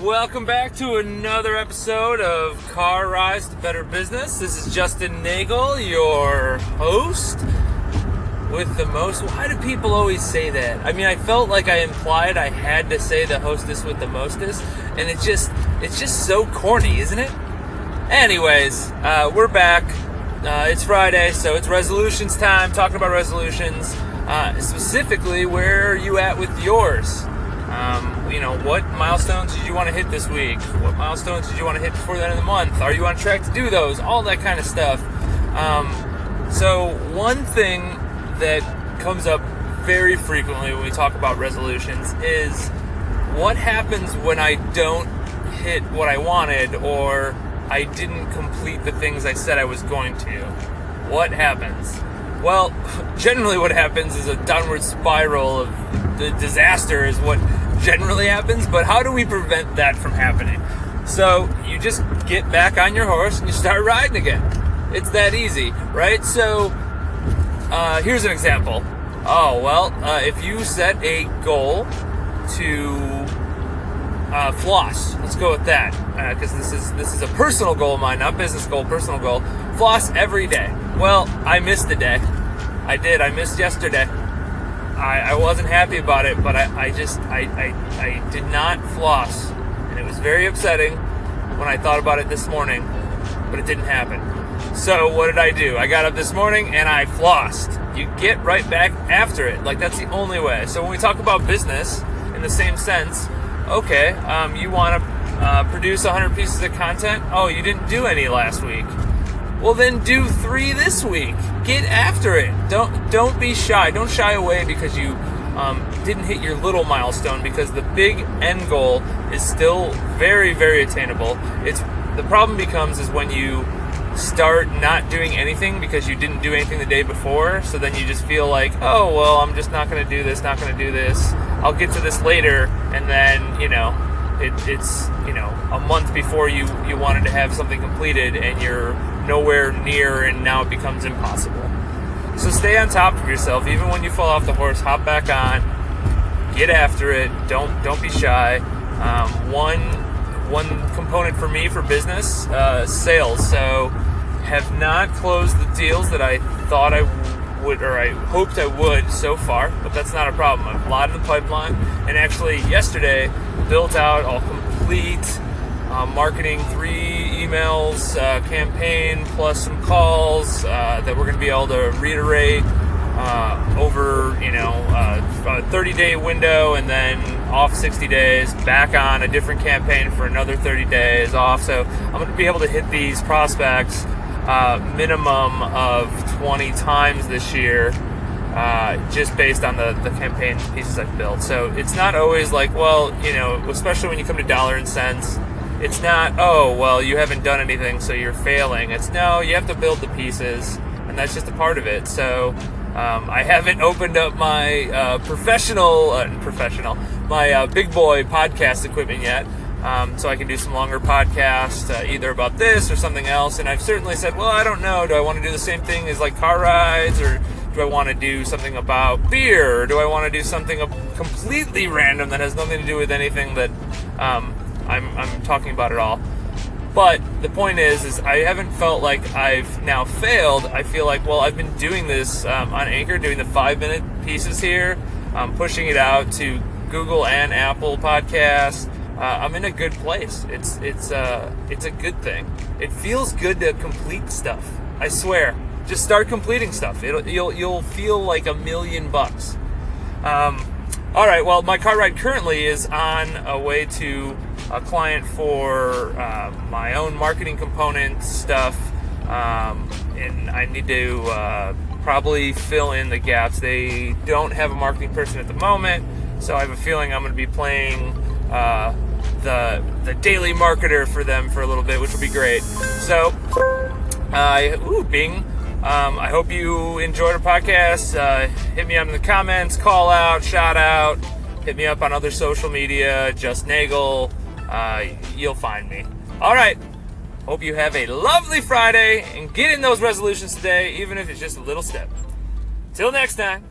Welcome back to another episode of Car Rides to Better Business. This is Justin Nagel, your host with the most. Why do people always say that? I mean, I felt like I implied I had to say the hostess with the mostest, and it's just it's just so corny, isn't it? Anyways, uh, we're back. Uh, it's Friday, so it's resolutions time. Talking about resolutions, uh, specifically, where are you at with yours? Um, you know, what milestones did you want to hit this week? What milestones did you want to hit before the end of the month? Are you on track to do those? All that kind of stuff. Um, so, one thing that comes up very frequently when we talk about resolutions is what happens when I don't hit what I wanted or I didn't complete the things I said I was going to? What happens? Well, generally, what happens is a downward spiral of the disaster, is what generally happens, but how do we prevent that from happening? So you just get back on your horse and you start riding again. It's that easy, right? So uh, here's an example. Oh, well, uh, if you set a goal to uh, floss, let's go with that, because uh, this is this is a personal goal of mine, not business goal, personal goal. Floss every day. Well, I missed a day. I did. I missed yesterday. I, I wasn't happy about it, but I, I just I, I, I did not floss, and it was very upsetting when I thought about it this morning, but it didn't happen. So what did I do? I got up this morning and I flossed. You get right back after it. Like that's the only way. So when we talk about business in the same sense, okay, um, you want to uh, produce 100 pieces of content. Oh, you didn't do any last week. Well, then do three this week. Get after it. Don't don't be shy. Don't shy away because you um, didn't hit your little milestone. Because the big end goal is still very very attainable. It's the problem becomes is when you start not doing anything because you didn't do anything the day before. So then you just feel like, oh well, I'm just not going to do this. Not going to do this. I'll get to this later, and then you know it, it's you know a month before you you wanted to have something completed and you're nowhere near and now it becomes impossible. So stay on top of yourself. Even when you fall off the horse hop back on. Get after it. Don't don't be shy. Um, one one component for me for business uh, sales. So have not closed the deals that i thought i would or i hoped i would so far but that's not a problem. I've a lot in the pipeline. And actually yesterday built out all complete uh, marketing three emails uh, campaign plus some calls uh, that we're going to be able to reiterate uh, over you know a 30 day window and then off 60 days back on a different campaign for another 30 days off so i'm going to be able to hit these prospects uh, minimum of 20 times this year uh, just based on the, the campaign pieces I've built. So it's not always like, well, you know, especially when you come to dollar and cents, it's not, oh, well, you haven't done anything, so you're failing. It's no, you have to build the pieces, and that's just a part of it. So um, I haven't opened up my uh, professional, uh, professional, my uh, big boy podcast equipment yet. Um, so I can do some longer podcasts, uh, either about this or something else. And I've certainly said, well, I don't know. Do I want to do the same thing as like car rides, or do I want to do something about beer? Or do I want to do something completely random that has nothing to do with anything that um, I'm, I'm talking about it all? But the point is, is I haven't felt like I've now failed. I feel like, well, I've been doing this um, on Anchor, doing the five minute pieces here, um, pushing it out to Google and Apple podcasts uh, I'm in a good place. It's it's uh it's a good thing. It feels good to complete stuff. I swear. Just start completing stuff. It'll you'll you'll feel like a million bucks. Um, all right. Well, my car ride currently is on a way to a client for uh, my own marketing component stuff, um, and I need to uh, probably fill in the gaps. They don't have a marketing person at the moment, so I have a feeling I'm going to be playing uh, the the daily marketer for them for a little bit, which will be great. So, uh, ooh, Bing. Um, I hope you enjoyed our podcast. Uh, hit me up in the comments, call out, shout out. Hit me up on other social media, just Nagel. Uh, you'll find me. All right. Hope you have a lovely Friday and get in those resolutions today, even if it's just a little step. Till next time.